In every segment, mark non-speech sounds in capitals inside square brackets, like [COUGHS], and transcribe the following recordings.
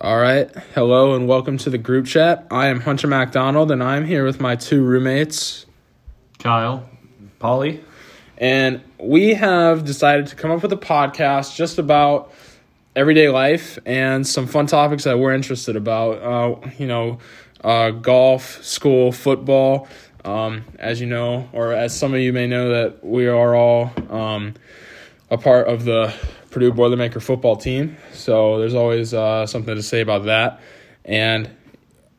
All right. Hello and welcome to the group chat. I am Hunter MacDonald and I'm here with my two roommates. Kyle. Polly. And we have decided to come up with a podcast just about everyday life and some fun topics that we're interested about. Uh, you know, uh, golf, school, football. Um, as you know, or as some of you may know, that we are all um, a part of the Purdue Boilermaker football team. So there's always uh, something to say about that. And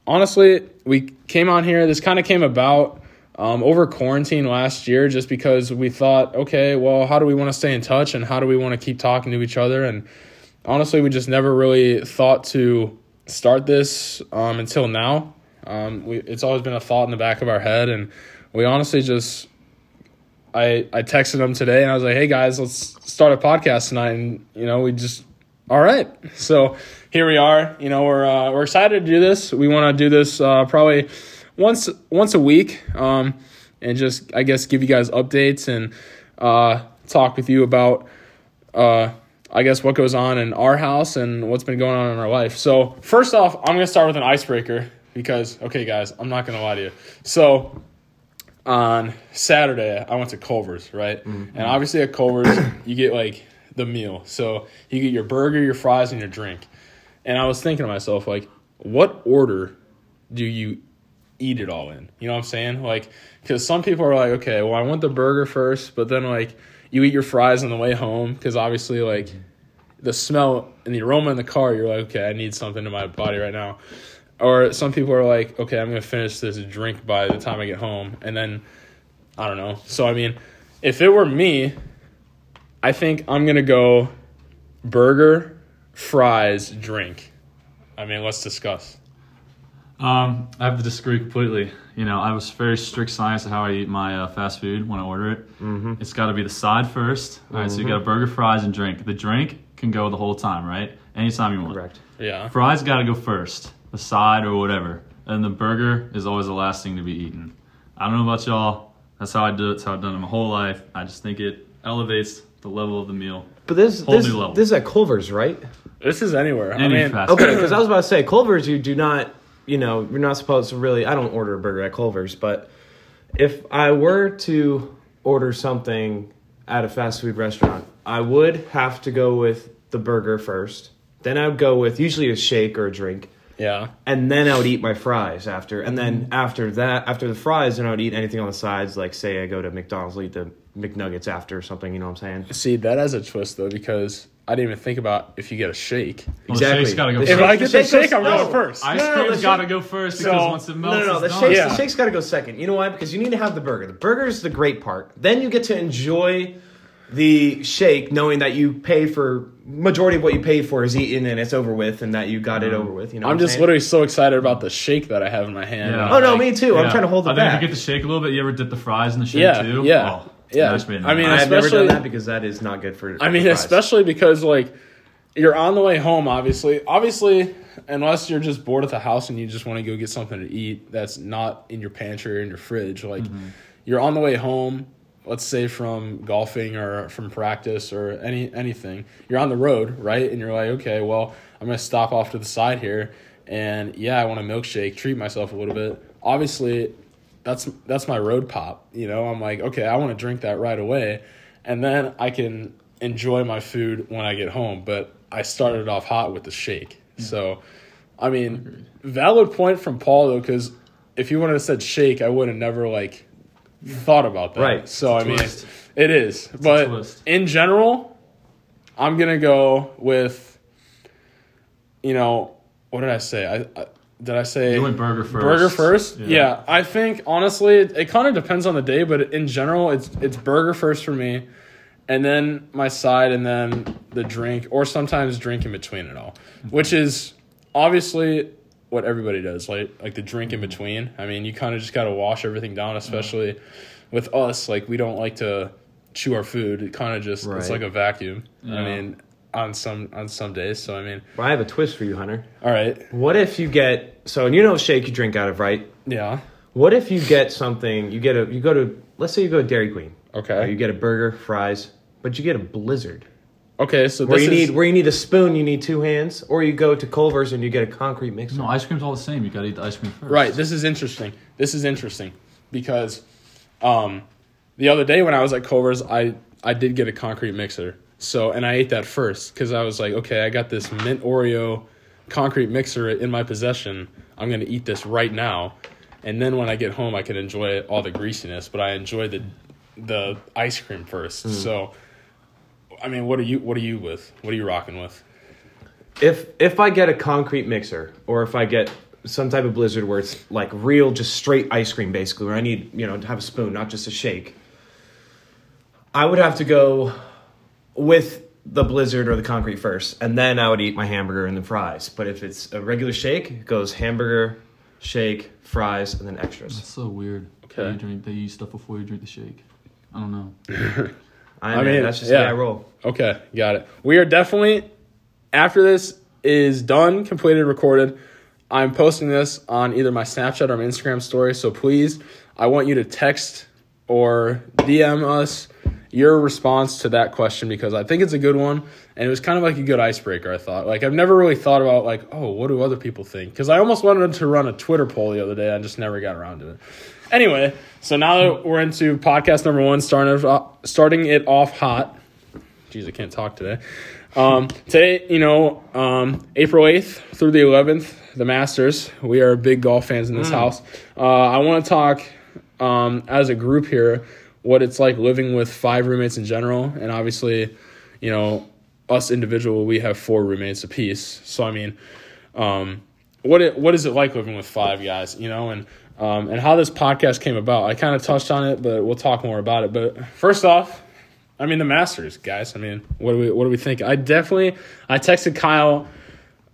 honestly, we came on here. This kind of came about um, over quarantine last year just because we thought, okay, well, how do we want to stay in touch and how do we want to keep talking to each other? And honestly, we just never really thought to start this um, until now. Um, we, it's always been a thought in the back of our head, and we honestly just I I texted them today and I was like, "Hey guys, let's start a podcast tonight." And you know, we just all right. So here we are. You know, we're uh, we're excited to do this. We want to do this uh, probably once once a week, um, and just I guess give you guys updates and uh, talk with you about uh, I guess what goes on in our house and what's been going on in our life. So first off, I'm gonna start with an icebreaker because okay, guys, I'm not gonna lie to you. So on Saturday, I went to Culver's, right? Mm-hmm. And obviously at Culver's, [COUGHS] you get like the meal. So you get your burger, your fries, and your drink. And I was thinking to myself, like, what order do you eat it all in? You know what I'm saying? Like, because some people are like, okay, well, I want the burger first, but then like you eat your fries on the way home because obviously like the smell and the aroma in the car, you're like, okay, I need something in my body right now. Or some people are like, okay, I'm gonna finish this drink by the time I get home, and then I don't know. So I mean, if it were me, I think I'm gonna go burger, fries, drink. I mean, let's discuss. Um, I have to disagree completely. You know, I was very strict science of how I eat my uh, fast food when I order it. Mm-hmm. It's got to be the side 1st All right, mm-hmm. so you got a burger, fries, and drink. The drink can go the whole time, right? Anytime you want. Correct. Yeah. Fries got to go first the side or whatever. And the burger is always the last thing to be eaten. I don't know about y'all. That's how I do it. That's how I've done it my whole life. I just think it elevates the level of the meal. But this Whole this, this is at Culver's, right? This is anywhere. Any I mean, fast okay, because I was about to say Culver's. You do not, you know, you're not supposed to really. I don't order a burger at Culver's, but if I were to order something at a fast food restaurant, I would have to go with the burger first. Then I would go with usually a shake or a drink. Yeah. And then I would eat my fries after. And then after that, after the fries, then I would eat anything on the sides. Like, say, I go to McDonald's, I'll eat the McNuggets after or something. You know what I'm saying? See, that has a twist, though, because I didn't even think about if you get a shake. Well, exactly. The shake's gotta go if first. I get the, the shake, I'm no. going first. Ice cream's no, no, gotta go first because so, once it melts, no, no, no. The, shake's, yeah. the shake's gotta go second. You know why? Because you need to have the burger. The burger is the great part. Then you get to enjoy the shake knowing that you pay for majority of what you pay for is eaten and it's over with and that you got it over with you know i'm just saying? literally so excited about the shake that i have in my hand. Yeah. oh no me too. Yeah. i'm trying to hold it I back. think you get the shake a little bit you ever dip the fries in the shake yeah, too? yeah. Oh, yeah. i mean i've never done that because that is not good for i mean especially because like you're on the way home obviously. Obviously unless you're just bored at the house and you just want to go get something to eat that's not in your pantry or in your fridge like mm-hmm. you're on the way home let's say from golfing or from practice or any anything you're on the road right? And you're like okay well i'm going to stop off to the side here and yeah i want a milkshake treat myself a little bit. Obviously that's that's my road pop you know? I'm like okay i want to drink that right away. And then i can enjoy my food when i get home but i started off hot with the shake. Hmm. So i mean valid point from paul though because if you would have said shake i would have never like thought about that. Right. So I mean, it is. It's but in general, I'm gonna go with. You know, what did I say? I, I did I say you went burger first? Burger first. Yeah. yeah I think honestly, it, it kind of depends on the day, but in general, it's it's burger first for me, and then my side, and then the drink, or sometimes drink in between it all, which is obviously what everybody does, like like the drink in mm-hmm. between. I mean, you kind of just got to wash everything down, mm-hmm. especially yeah. with us. Like we don't like to chew our food. It kind of just right. it's like a vacuum. Yeah. I mean, on some on some days. So I mean, well, I have a twist for you, Hunter. All right. What if you get so and you know shake you drink out of right? Yeah. What if you get something? You get a you go to let's say you go to Dairy Queen. Okay. you get a burger, fries, but you get a Blizzard. Okay, so Where this you is, need where you need a spoon, you need two hands, or you go to Culver's and you get a concrete mixer. No, ice cream's all the same. You gotta eat the ice cream first. Right. This is interesting. This is interesting because um, the other day when I was at Culver's, I I did get a concrete mixer. So and I ate that first because I was like, okay, I got this mint Oreo concrete mixer in my possession. I'm gonna eat this right now, and then when I get home, I can enjoy all the greasiness. But I enjoy the the ice cream first. So, I mean, what are you what are you with? What are you rocking with? If if I get a concrete mixer, or if I get some type of blizzard where it's like real, just straight ice cream, basically, where I need you know to have a spoon, not just a shake, I would have to go with the blizzard or the concrete first, and then I would eat my hamburger and the fries. But if it's a regular shake, it goes hamburger, shake, fries, and then extras. That's so weird. Okay. That you drink, they eat stuff before you drink the shake. I don't know. [LAUGHS] I, I mean, mean, that's just yeah. the I roll. Okay, got it. We are definitely after this is done, completed, recorded. I'm posting this on either my Snapchat or my Instagram story. So please, I want you to text or DM us your response to that question because I think it's a good one and it was kind of like a good icebreaker. I thought like I've never really thought about like oh what do other people think because I almost wanted to run a Twitter poll the other day. I just never got around to it. Anyway, so now that we're into podcast number one, starting it off, starting it off hot. Jeez, I can't talk today. Um, today, you know, um, April 8th through the 11th, the Masters. We are big golf fans in this house. Uh, I want to talk um, as a group here what it's like living with five roommates in general. And obviously, you know, us individual, we have four roommates apiece. So, I mean, um, what it, what is it like living with five guys, you know, and um, and how this podcast came about. I kind of touched on it, but we'll talk more about it. But first off, I mean the Masters, guys. I mean, what do we what do we think? I definitely I texted Kyle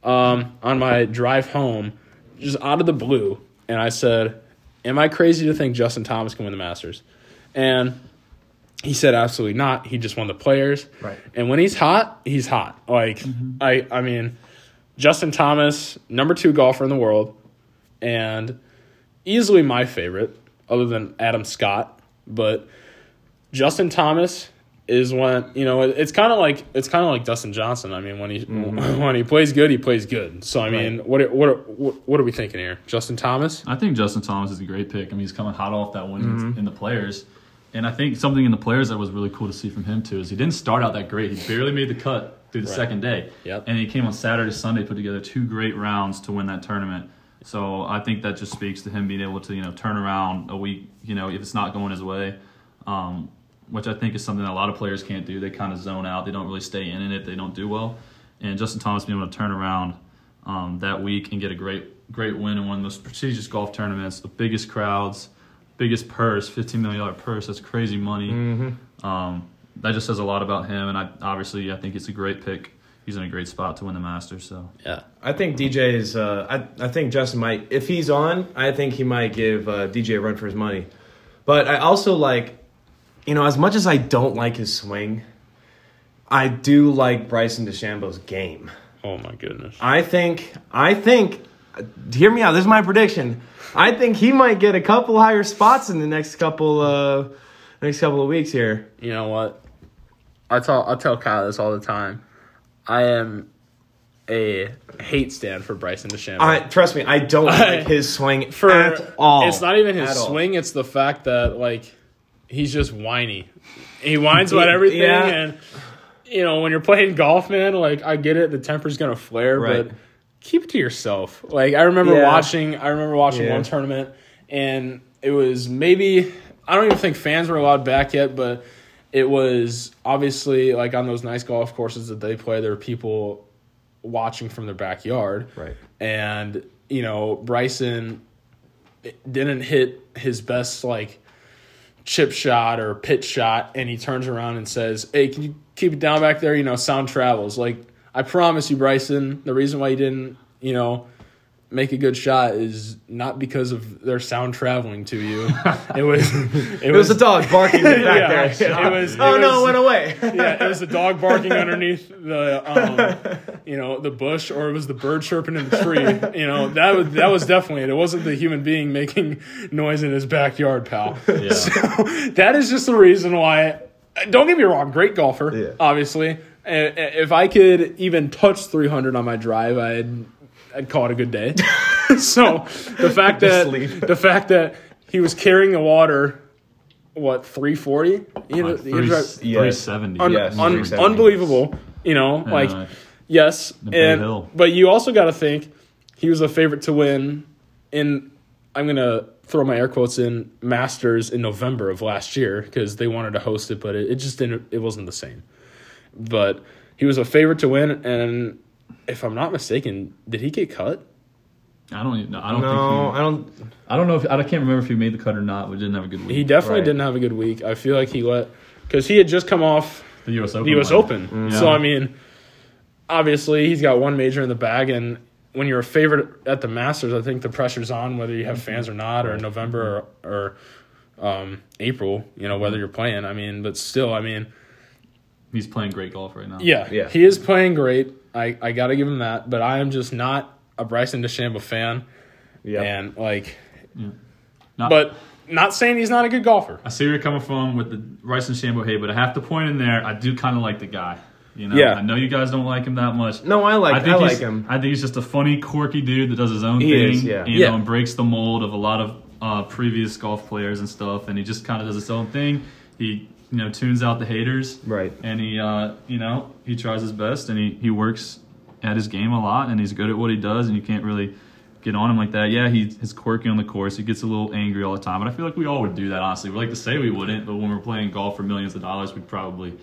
um, on my drive home, just out of the blue, and I said, "Am I crazy to think Justin Thomas can win the Masters?" And he said, "Absolutely not. He just won the Players, Right. And when he's hot, he's hot. Like I I mean, Justin Thomas, number two golfer in the world, and easily my favorite, other than Adam Scott, but." Justin Thomas is when you know it- it's kind of like it's kind of like Dustin Johnson. I mean, when he mm-hmm. [LAUGHS] when he plays good, he plays good. So I mean, what are- what are- what what are we thinking here? Justin Thomas? I think Justin Thomas is a great pick. I mean, he's coming hot off that win in- mm-hmm. in the players. And I think something in the players that was really cool to see from him too is he didn't start out that great. He barely made the cut through the Right. second day. Yep. And he came on Saturday, Sunday, put together two great rounds to win that tournament. So I think that just speaks to him being able to, you know, turn around a week, you know, if it's not going his way. Um, which I think is something that a lot of players can't do. They kind of zone out. They don't really stay in it. They don't do well. And Justin Thomas being able to turn around um, that week and get a great great win in one of the most prestigious golf tournaments, the biggest crowds, biggest purse, fifteen million dollar purse. That's crazy money. Um, that just says a lot about him. And I obviously I think it's a great pick. He's in a great spot to win the Masters. So Yeah, I think DJ is. Uh, I I think Justin might. If he's on, I think he might give uh, DJ a run for his money. But I also like, you know, as much as I don't like his swing, I do like Bryson DeChambeau's game. Oh my goodness. I think. I think. Hear me out. This is my prediction. I think he might get a couple higher spots in the next couple. Uh, next couple of weeks here. You know what? I tell I tell Kyle this all the time. I am a hate stand for Bryson DeChambeau. I trust me. I don't [LAUGHS] like his swing for at all. It's not even his all. swing. It's the fact that like he's just whiny. He whines about everything, Yeah. and you know when you're playing golf, man. Like I get it, the temper's gonna flare, Right. but keep it to yourself. Like I remember Yeah. watching. I remember watching Yeah. one tournament, and it was maybe I don't even think fans were allowed back yet, but it was obviously like on those nice golf courses that they play. There are people watching from their backyard, Right. and you know Bryson didn't hit his best like chip shot or pitch shot and he turns around and says hey can you keep it down back there you know sound travels like i promise you bryson the reason why you didn't you know make a good shot is not because of their sound traveling to you [LAUGHS] it was it, It was a dog barking back [LAUGHS] Yeah, there. it was- it oh no, it went away. [LAUGHS] yeah, it was a dog barking underneath the, um, you know, the bush, or it was the bird chirping in the tree. You know, that was that was definitely it. It wasn't the human being making noise in his backyard, pal. Yeah. So that is just the reason why. Don't get me wrong, great golfer, Yeah. obviously, if I could even touch 300 on my drive, I'd I'd call it a good day. [LAUGHS] so the fact that Just the fact that he was carrying the water, what 340? You know, three, Yeah. 370. un- Yes, un- 370. unbelievable. You know, Yeah, like like, yes, and Hill. but you also got to think he was a favorite to win in. I'm gonna throw my air quotes in Masters in November of last year because they wanted to host it, but it, it just didn't. It wasn't the same. But he was a favorite to win, and if I'm not mistaken, did he get cut? I don't. even- I don't No, I think. don't. I don't know if I can't remember if he made the cut or not. But didn't have a good week. He definitely Right. didn't have a good week. I feel like he let because he had just come off the U.S. Open. the U.S. win. Open. Mm. So I mean, obviously he's got one major in the bag, and when you're a favorite at the Masters, I think the pressure's on whether you have mm-hmm. fans or not, or November or, or um, April. You know whether mm-hmm. you're playing. I mean, but still, I mean, He's playing great golf right now. yeah, Yeah. he is playing great. I I got to give him that, but I am just not a Bryson DeChambeau fan, Yeah. and like, Not, but not saying he's not a good golfer. I see where you're coming from with the Bryson DeChambeau hate, but I have to point in there. I do kind of like the guy. You know, Yeah. I know you guys don't like him that much. No, I like. I, think like him. I think he's just a funny, quirky dude that does his own He thing. is, yeah. You Yeah. know, and breaks the mold of a lot of uh, previous golf players and stuff. And he just kind of does his own thing. He, you know, tunes out the haters. Right. And he, uh, you know, he tries his best and he, he works at his game a lot and he's good at what he does. And you can't really get on him like that. Yeah, he, he's quirky on the course. He gets a little angry all the time. But I feel like we all would do that, honestly. We like to say we wouldn't, but when we're playing golf for millions of dollars, we'd probably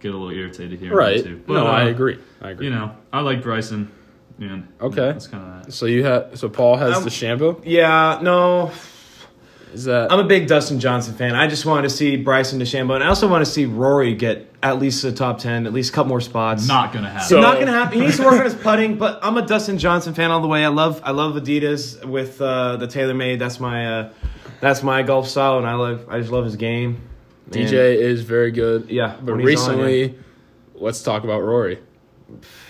get a little irritated here. Right? Too. But, no, I uh, agree. I agree. you know, I like Bryson. And Okay. that's kind of that. So you have so Paul has Um, DeChambeau. Yeah. No. Is that I'm a big Dustin Johnson fan. I just want to see Bryson DeChambeau, and I also want to see Rory get at least the top ten, at least a couple more spots. Not gonna happen. So- not gonna happen. He needs to work on his putting, but I'm a Dustin Johnson fan all the way. I love I love Adidas with uh, the TaylorMade. That's my uh, that's my golf style, and I love I just love his game. And- DJ is very good. Yeah, but when he's on, recently, let's talk about Rory.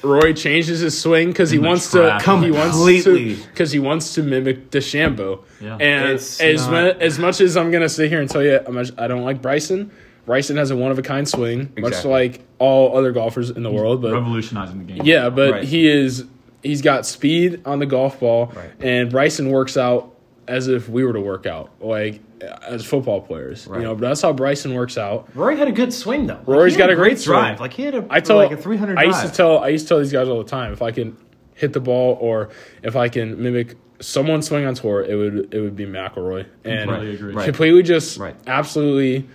Rory changes his swing because he In wants trap. to. He wants Completely. to because he wants to mimic DeChambeau. Yeah. And It's as not- mu- as much as I'm gonna sit here and tell you, how much I don't like Bryson. Bryson has a one of a kind swing, much like all other golfers in the world. But revolutionizing the game. yeah, but Right. he is he's got speed on the golf ball, Right. and Bryson works out as if we were to work out, like as football players. Right. You know, but that's how Bryson works out. Rory had a good swing though. Like, Rory's he got a great swing. drive. Like he had a I tell like a 300 I used to tell I used to tell these guys all the time if I can hit the ball or if I can mimic someone swing on tour, it would it would be McIlroy and Completely agree. Right. completely just Right. absolutely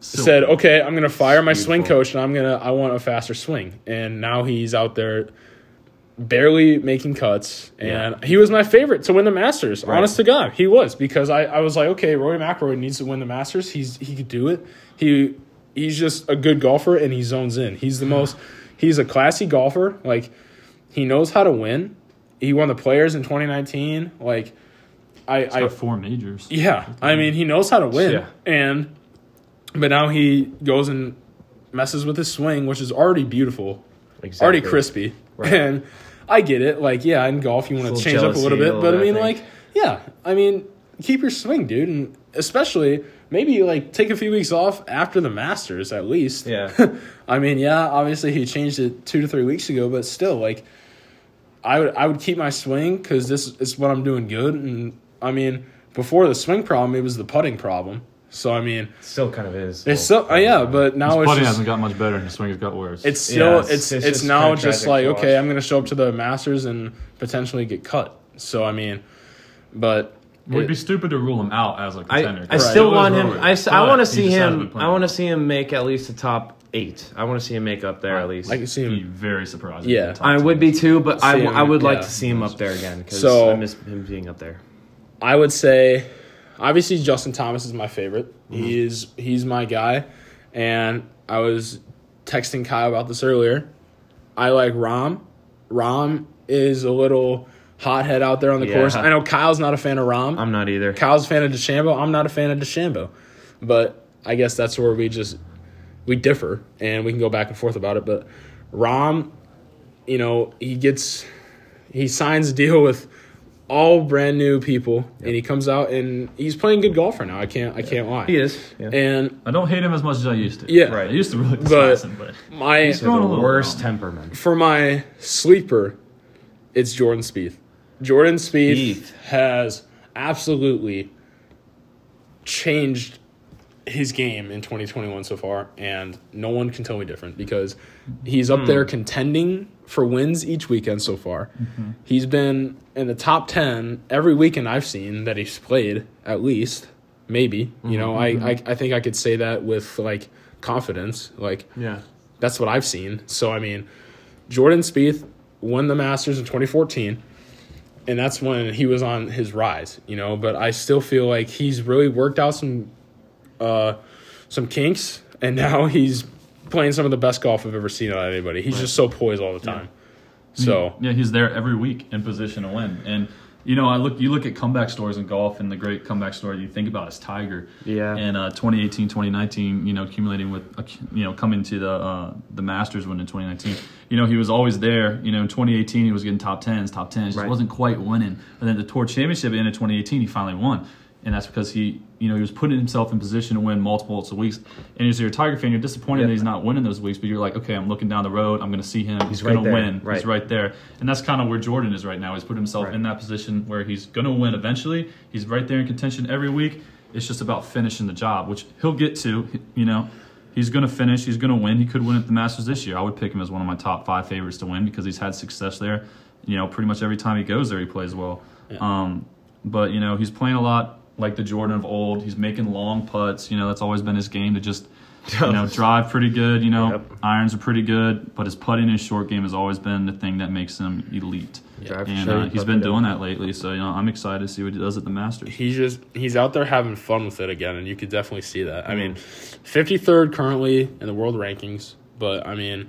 Still- said okay I'm gonna fire my swing coach and I'm gonna I want a faster swing and now he's out there barely making cuts and he was my favorite to win the Masters. Right. honest to God he was because I, I was like okay Rory McIlroy needs to win the Masters. He's he could do it. He he's just a good golfer and he zones in. He's the hmm. most he's a classy golfer. Like he knows how to win. He won the Players in 2019 like I He's I four majors. yeah, I mean he knows how to win, Yeah. and but now he goes and messes with his swing, which is already beautiful, Exactly. already crispy, Right. and I get it. Like, yeah, in golf you want to change up a little bit, a but I mean, I like, yeah, I mean, keep your swing, dude, and especially maybe like take a few weeks off after the Masters at least. Yeah. [LAUGHS] I mean, yeah, obviously he changed it two to three weeks ago, but still, like, I would I would keep my swing because this is what I'm doing good, and I mean, before the swing problem, it was the putting problem. So I mean, Still kind of is. it's so uh, yeah, but His now it's putting just, hasn't got much better, and his swing has got worse. it's still Yeah, it's it's- it's, it's now kinda just like okay. I'm gonna show up to the Masters and potentially get cut. So I mean, but It would be stupid to rule him out as a I, contender. I Right. still want him. I, I, s- I But want to see just hasn't been him. I want to see him make at least the top eight. I want to see him make up there at least. I can see Be him. very surprising. Yeah. I ten. would be too, but I, See w- him, I would like to see him up there again because So- I miss him being up there. I would say, obviously Justin Thomas is my favorite. Mm-hmm. He is he's my guy, and I was texting Kyle about this earlier. I like Rahm. Rahm is a little hothead out there on the Yeah. course. I know Kyle's not a fan of Rahm. I'm not either. Kyle's a fan of DeChambeau. I'm not a fan of DeChambeau, but I guess that's where we just we differ, and we can go back and forth about it. But Rahm, you know, he gets he signs a deal with all brand new people, and he comes out and he's playing good golf right now. I can't I can't lie. He is. Yeah. And I don't hate him as much as I used to. Yeah. right. I used to really But- him, but my He's growing a little worst wrong. temperament. for my sleeper, it's Jordan Spieth. Jordan Spieth, Spieth. has absolutely changed his game in 2021 so far, and no one can tell me different because he's up there hmm. contending for wins each weekend so far. Mm-hmm. He's been in the top 10 every weekend I've seen that he's played, at least. Maybe. You know, mm-hmm. I, mm-hmm. I, I think I could say that with like confidence. Like, Yeah. that's what I've seen. So I mean, Jordan Spieth won the Masters in 2014, and that's when he was on his rise. You know, but I still feel like he's really worked out some uh, some kinks, and now [LAUGHS] he's playing some of the best golf I've ever seen out of anybody. He's just so poised all the time. So yeah, he's there every week in position to win. And you know, I look you look at comeback stories in golf, and the great comeback story you think about is Tiger. Yeah. And uh, 2018, 2019, you know, accumulating with, uh, you know, coming to the uh, the Masters win in 2019. You know, he was always there. You know, in 2018, he was getting top tens, top tens, just Right. wasn't quite winning. And then the Tour Championship in 2018, he finally won. And that's because he, you know, he was putting himself in position to win multiple weeks. And as you're a Tiger fan, you're disappointed Yep. that he's not winning those weeks. But you're like, okay, I'm looking down the road. I'm going to see him. He's, He's going to win. Right. He's right there. And that's kind of where Jordan is right now. He's put himself Right. in that position where he's going to win eventually. He's right there in contention every week. It's just about finishing the job, which he'll get to. You know, he's going to finish. He's going to win. He could win at the Masters this year. I would pick him as one of my top five favorites to win because he's had success there. You know, pretty much every time he goes there, he plays well. Um, but you know, he's playing a lot like the Jordan of old. He's making long putts. You know, that's always been his game to just. You know, [LAUGHS] drive pretty good. You know, Yep. irons are pretty good, but his putting and short game has always been the thing that makes him elite. Drive And straight, uh, he's putt been doing that lately, so you know I'm excited to see what he does at the Masters. he's just he's out there having fun with it again, and you could definitely see that. I mean, 53rd currently in the world rankings, but I mean.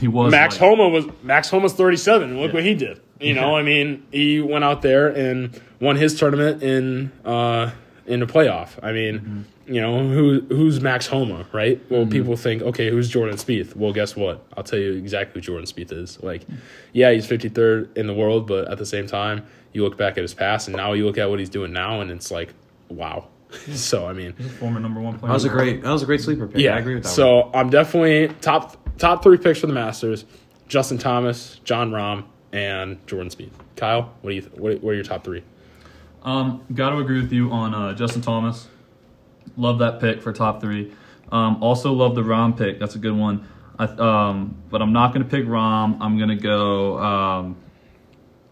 He was Max like- Homa was Max Homa's 37. Look Yeah. what he did. You know, I mean, he went out there and won his tournament in uh in the playoff. I mean, Mm-hmm. you know, who who's Max Homa, right? Well, people think, okay, who's Jordan Spieth? Well, guess what? I'll tell you exactly who Jordan Spieth is. Like, yeah, he's 53rd in the world, but at the same time, you look back at his past and now you look at what he's doing now and it's like, wow. [LAUGHS] so, I mean, He's a former number one player. That was a in the world. great. That was a great sleeper pick. yeah, I agree with that. one. So I'm definitely top top three picks for the Masters: Justin Thomas, Jon Rahm, and Jordan Spieth. Kyle, what do you? Th- what, what are your top three? Um, got to agree with you on uh, Justin Thomas. Love that pick for top three. Um, also love the Rahm pick. That's a good one. I, um, but I'm not to pick Rahm. I'm to go. Um,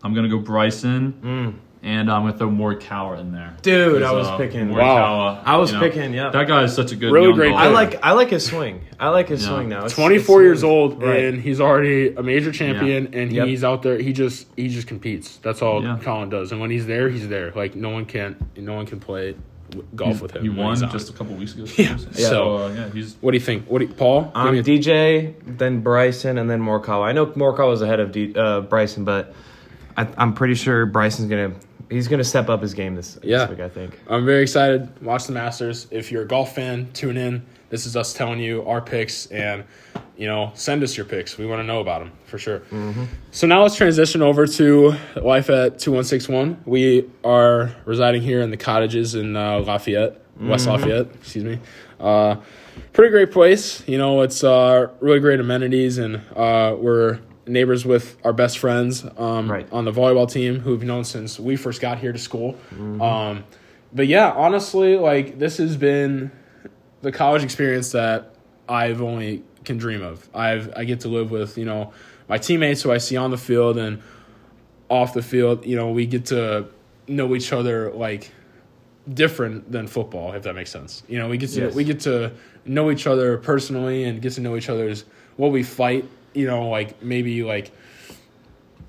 I'm to go Bryson, and I'm going to throw Morikawa in there. Dude, I 'Cause, was uh, picking- Morikawa. I was you know, picking, yeah. That guy is such a good, Really young great golfer. I like. I like his swing. I like his Yeah. swing now. It's- 24 it's years smooth. old, Right. and he's already a major champion, and Yep. he's out there. He just he just competes. That's all Yeah. Collin does. And when he's there, he's there. Like no one can no one can play w- golf with him. He won just a couple weeks ago. [LAUGHS] Yeah. So uh, yeah, he's What do you think? What do you, Paul? Um, give me DJ, then Bryson, and then Morikawa. I know Morikawa was ahead of D, uh, Bryson, but I, I'm pretty sure Bryson's gonna he's gonna step up his game this, Yeah. this week. I think. I'm very excited. Watch the Masters. If you're a golf fan, tune in. This is us telling you our picks, and you know, send us your picks. We want to know about them for sure. So now let's transition over to life at two one six one. We are residing here in the cottages in uh, Lafayette, West Lafayette. Excuse me. Uh, pretty great place. You know, it's uh, really great amenities, and uh, we're neighbors with our best friends um, Right. on the volleyball team who we've known since we first got here to school. Um, but yeah, honestly, like this has been the college experience that I've only can dream of. I've I get to live with you know my teammates who I see on the field and off the field. You know, we get to know each other like different than football, if that makes sense. You know, we get to Yes. we get to know each other personally and get to know each other's what we fight. You know, like maybe like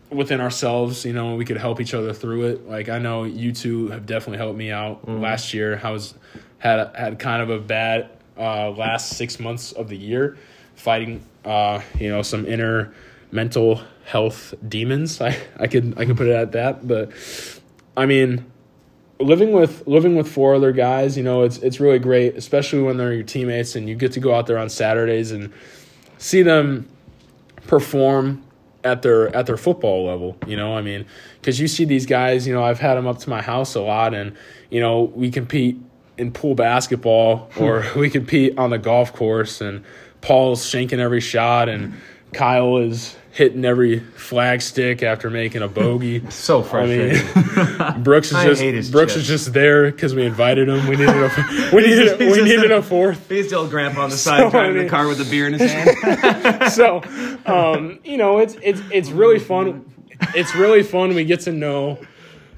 within ourselves, you know, we could help each other through it. Like I know you two have definitely helped me out last year. I was had had kind of a bad uh, last six months of the year, fighting uh, you know some inner mental health demons. [LAUGHS] I I could I could put it at that, but I mean. Living with living with four other guys, you know, it's it's really great, especially when they're your teammates and you get to go out there on Saturdays and see them perform at their at their football level. You know, I mean, because you see these guys. You know, I've had them up to my house a lot, and you know, we compete in pool basketball hmm. or [LAUGHS] we compete on the golf course, and Paul's shanking every shot, and Kyle is hitting every flag stick after making a bogey. [LAUGHS] So I frustrating. mean, [LAUGHS] Brooks is just Brooks chips. is just there because we invited him. We needed a [LAUGHS] we needed he's we needed a- a fourth. He's still grandpa on the So, side I driving mean- the car with a beer in his hand. so um, you know it's it's it's really fun it's really fun we get to know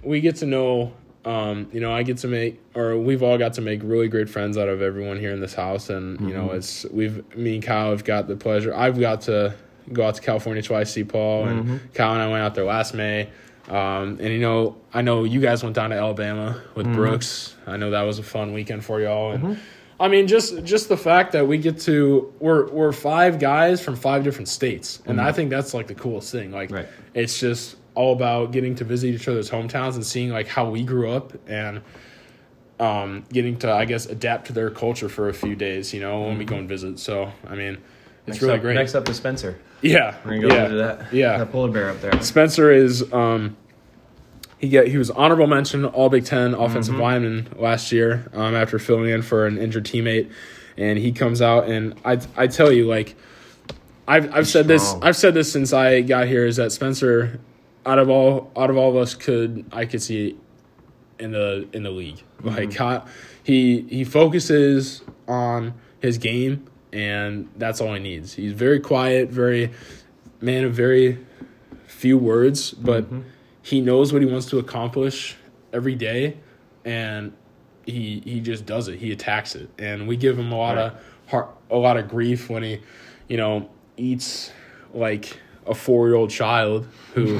we get to know um, you know i get to make or we've all got to make really great friends out of everyone here in this house and you know it's we've me and kyle have got the pleasure i've got to go out to california twice see paul and mm-hmm. kyle and i went out there last may um, and you know i know you guys went down to alabama with mm-hmm. brooks i know that was a fun weekend for y'all and mm-hmm. I mean, just just the fact that we get to we're we're five guys from five different states, and I think that's like the coolest thing. Like, Right. it's just all about getting to visit each other's hometowns and seeing like how we grew up and um, getting to I guess adapt to their culture for a few days. You know, when we go and visit. So I mean, it's Next really up, great. Next up is Spencer. Yeah, We're gonna go yeah, into that. yeah. That polar bear up there. Spencer is um, he get he was honorable mention All Big Ten offensive Mm-hmm. lineman last year um, after filling in for an injured teammate, and he comes out and I I tell you like I've I've said this. I've said this since I got here is that Spencer out of all out of all of us could I could see in the in the league like how- he he focuses on his game and that's all he needs. He's very quiet, very man of very few words, but he knows what he wants to accomplish every day, and he he just does it. He attacks it, and we give him a lot of heart, a lot of grief when he, you know, eats like a four year old child who, [LAUGHS]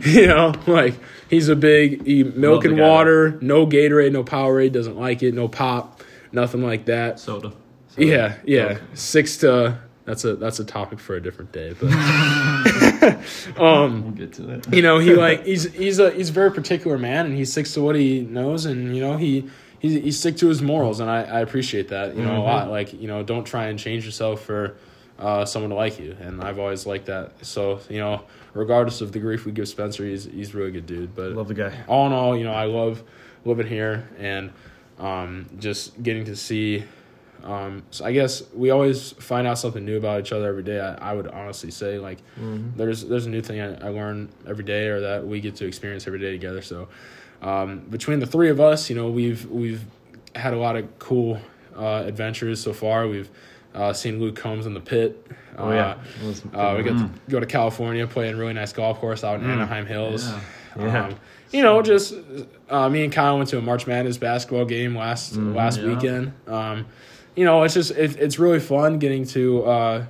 [LAUGHS] you know, like he's a big he, milk and water, no Gatorade, no Powerade, doesn't like it, no pop, nothing like that. Soda. Yeah, yeah. Six to that's a that's a topic for a different day. But [LAUGHS] [LAUGHS] We'll get to that. you know, he [LAUGHS] like he's he's a he's a very particular man, and he sticks to what he knows, and you know he. He, he stick to his morals, and I, I appreciate that you know a lot. Like you know, don't try and change yourself for uh, someone to like you, and I've always liked that. So you know, regardless of the grief we give Spencer, he's he's a really good dude. But Love the guy. all in all, you know, I love living here and um, just getting to see. Um, so I guess we always find out something new about each other every day. I, I would honestly say like there's there's a new thing I, I learn every day or that we get to experience every day together. So um, between the three of us, you know, we've we've had a lot of cool uh, adventures so far. We've uh, seen Luke Combs in the pit. Oh yeah. Uh, uh, we got to go to California, play in a really nice golf course out in Anaheim Hills. Yeah. Yeah. Um, you know, just uh, me and Kyle went to a March Madness basketball game last last yeah. weekend. You know, it's just it, it's really fun getting to uh,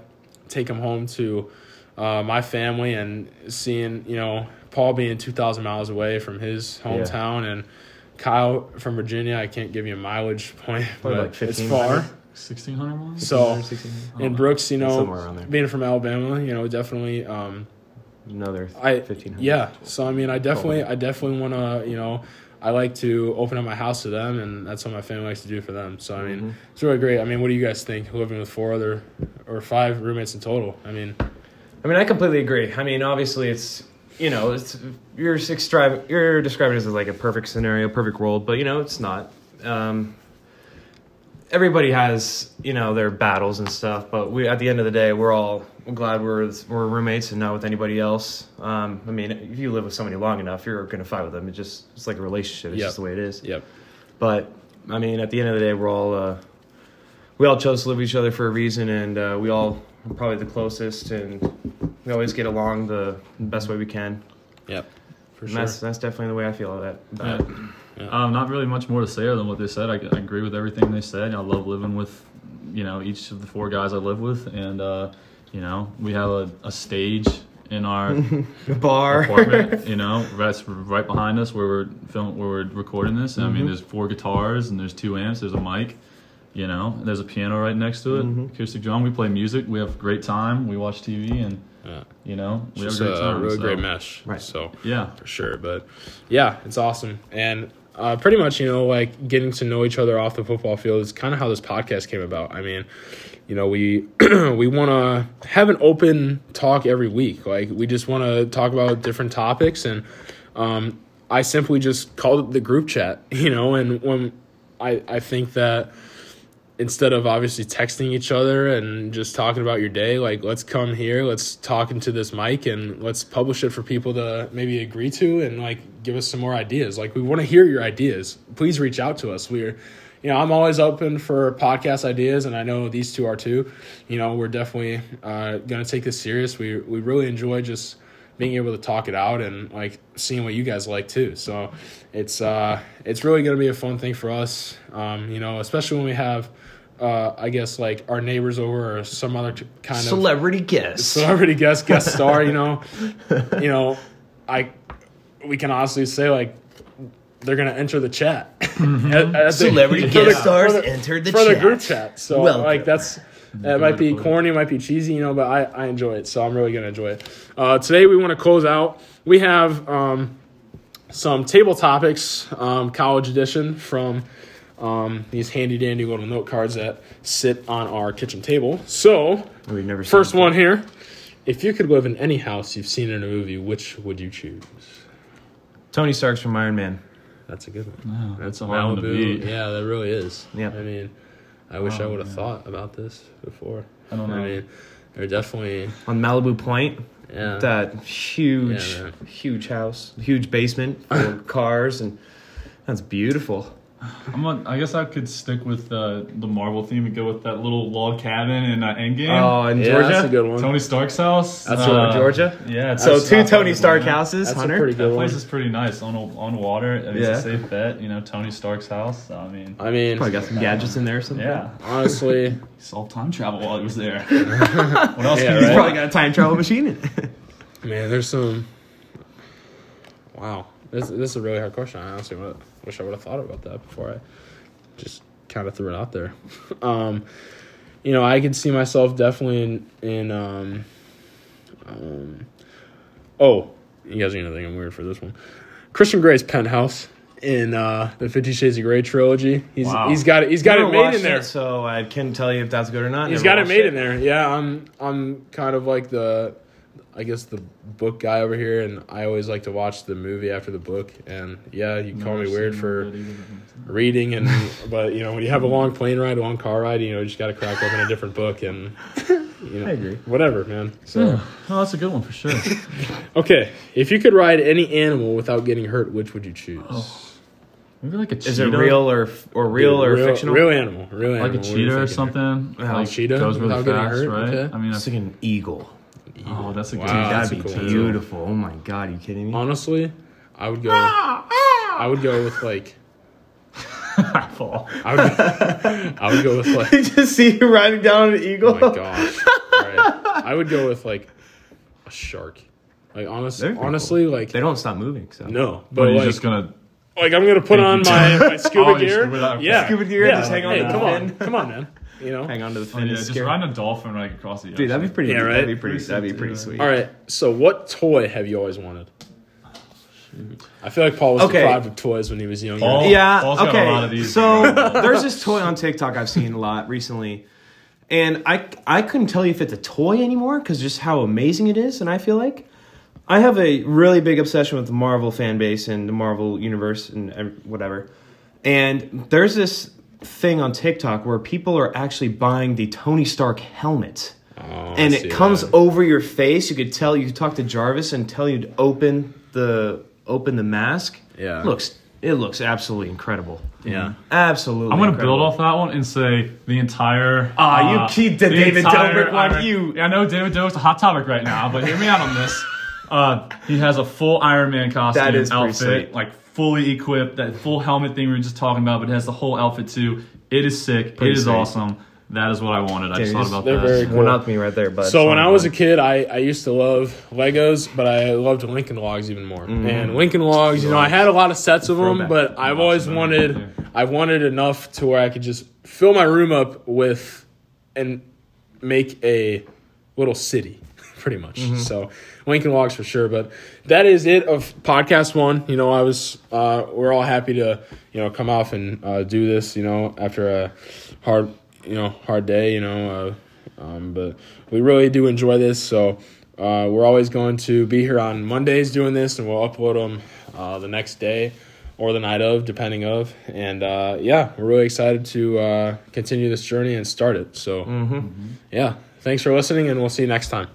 take him home to uh, my family and seeing you know Paul being two thousand miles away from his hometown and Kyle from Virginia. I can't give you a mileage point, Probably but like it's 1500. far. 1600 miles? So 16, and Brooks, you know, Somewhere around there. being from Alabama, you know, definitely. Um, another I 1500. yeah. So I mean, I definitely, I definitely want to, you know, I like to open up my house to them, and that's what my family likes to do for them. So I mean, Mm-hmm. it's really great. I mean, what do you guys think? Living with four other or five roommates in total. I mean, I mean, I completely agree. I mean, obviously, it's you know, it's you're describing you're describing it as like a perfect scenario, perfect world, but you know, it's not. Um, everybody has you know their battles and stuff, but we at the end of the day, we're all glad we're we're roommates and not with anybody else. Um, I mean, if you live with somebody long enough, you're gonna fight with them. It just it's like a relationship. It's Yep. just the way it is. yep, But I mean, at the end of the day, we're all uh, we all chose to live with each other for a reason, and uh, we all are probably the closest, and we always get along the best way we can. yep, for And sure. that's that's definitely the way I feel about that. About it. Um, not really much more to say other than what they said. I, I agree with everything they said. I love living with, you know, each of the four guys I live with, and uh, you know, we have a, a stage in our [LAUGHS] bar. apartment. You know, that's right behind us where we're film where we're recording this. I mean, there's four guitars and there's two amps. There's a mic. You know, there's a piano right next to it. Acoustic drum. We play music. We have a great time. We watch TV and Yeah. you know, we It's have just a great a really so, great mesh. Right. So Yeah. for sure. But yeah, it's awesome. And uh, pretty much, you know, like getting to know each other off the football field is kind of how this podcast came about. I mean, you know, we [CLEARS THROAT] we want to have an open talk every week. Like we just want to talk about different topics, and um, I simply just called it the group chat. [LAUGHS] You know, and when I I think that instead of obviously texting each other and just talking about your day, like let's come here, let's talk into this mic and let's publish it for people to maybe agree to and like give us some more ideas. Like we want to hear your ideas. Please reach out to us. We're you know, I'm always open for podcast ideas and I know these two are too. You know, we're definitely uh, to take this serious. We we really enjoy just being able to talk it out and like seeing what you guys like too. So it's uh it's really gonna be a fun thing for us. Um, you know, especially when we have uh I guess like our neighbors over or some other t- kind of Celebrity guest. celebrity guest guest [LAUGHS] star, you know. you know, I we can honestly say like they're gonna enter the chat. At- [LAUGHS] at the- Celebrity [LAUGHS] for the- guest stars the- entered the for the chat. group chat. So Welcome. like that's that might be corny, it might be cheesy, you know, but I, I enjoy it, so I'm really gonna enjoy it. Uh, today we want to close out. We have um, some table topics, um, college edition from um, these handy dandy little note cards that sit on our kitchen table. So We've never first one here: If you could live in any house you've seen in a movie, which would you choose? Tony Stark's from Iron Man. That's a good one. Wow, That's that's a hard one to beat. Yeah, that really is. Yeah, I mean, I wish I Oh, would have thought about this before. I don't know. I mean, they're definitely On Malibu Point, yeah. that huge, Yeah, huge house, huge basement full of [LAUGHS] cars, and that's beautiful. I'm on, I guess I could stick with uh, the Marvel theme and go with that little log cabin in uh, Endgame. Oh, in yeah, Georgia, that's a good one. Tony Stark's house. That's uh, right, Georgia. Yeah, So two Tony Stark man. houses, That's a Hunter. pretty That place one. is pretty nice on on water. I mean, Yeah. It's a safe bet. You know, Tony Stark's house. I mean, I mean, Probably got some gadgets in there or something. yeah, honestly, [LAUGHS] he solved time travel while he was there. [LAUGHS] what else? Yeah, can you He's right. probably got a time travel machine in it. man, there's some. Wow, this this is a really hard question. I honestly would- wish I would have thought about that before I just kind of threw it out there. [LAUGHS] um, you know, I could see myself definitely in in um, um, oh, you guys are gonna think I'm weird for this one. Christian Grey's penthouse in uh, the Fifty Shades of Grey trilogy. He's Wow. he's got it. He's got Never it made in there. it, so I can't tell you if that's good or not. He's Never got it made in there. Yeah, I'm I'm kind of like the I guess the book guy over here and I always like to watch the movie after the book and yeah, you call me weird for reading and [LAUGHS] but you know, when you have a long plane ride, a long car ride, you know, you just got to crack open a different book and you know, [LAUGHS] I agree. whatever, man. So, Oh, that's a good one for sure. [LAUGHS] okay, if you could ride any animal without getting hurt, which would you choose? Oh. Maybe like a cheetah. Is it real or or real or real, fictional? Real animal, real Like a What are you cheetah or thinking something. Yeah, like cheetah goes really fast, hurt? right? Okay. I mean, I I was thinking eagle. Oh, that's a good. Wow, one. That'd a be cool one. beautiful. Oh my god, are you kidding me? Honestly, I would go. Ah, ah! I would go with like. [LAUGHS] Fall. I would. I would go with like. [LAUGHS] just see you riding down an Oh eagle. my gosh! Alright. I would go with like a shark. Like honest, That'd be honestly, like They don't stop moving. So no, But but you're like, just gonna. like I'm gonna put on my, my scuba [LAUGHS] Oh, gear. scuba yeah, Scuba gear, Yeah, just hang on hey, to the come on, come on, man. You know. hang on to the Oh, fin. yeah, and just scare- riding a dolphin like across the ocean. Dude, that'd be pretty. Yeah, right? That'd be pretty. Pretty That'd be pretty too. sweet. All right. So, what toy have you always wanted? I feel like Paul was Okay. deprived of toys when he was younger. Paul? Yeah. Paul's got a lot of okay. these. So [LAUGHS] there's this toy on TikTok I've seen a lot recently, and I I couldn't tell you if it's a toy anymore because just how amazing it is, and I feel like I have a really big obsession with the Marvel fan base and the Marvel universe and ev- whatever. And there's this thing on TikTok where people are actually buying the Tony Stark helmet. Oh, and it comes that. over your face. You could tell. You could talk to Jarvis and tell you to open the open the mask. Yeah. looks it looks absolutely incredible. Yeah. Absolutely. I'm gonna incredible. build off that one and say the entire. Ah, you uh, keep the David Dobrik one, you- Yeah, I know David Dobrik's a hot topic right now, but hear me out on this. [LAUGHS] Uh, he has a full Iron Man costume That is outfit, sweet. like fully equipped. That full helmet thing we were just talking about, but it has the whole outfit too. It is sick. Pretty it is sweet. awesome. That is what I wanted. I just thought about they're that. very One up me right there, but So when I was a kid, I, I used to love Legos, but I loved Lincoln Logs even more. And Lincoln Logs, you know, I had a lot of sets of them, Throwback. but I've always wanted I wanted enough to where I could just fill my room up with and make a little city [LAUGHS] pretty much. So Lincoln Logs for sure. But that is it of podcast one. You know, I was uh, we're all happy to you know come off and uh, do this. You know, after a hard you know hard day. You know, uh, um, but we really do enjoy this. So. Uh, we're always going to be here on Mondays doing this, and we'll upload them uh, the next day or the night of, depending of. And uh, yeah, we're really excited to uh, continue this journey and start it. So yeah, thanks for listening, and we'll see you next time.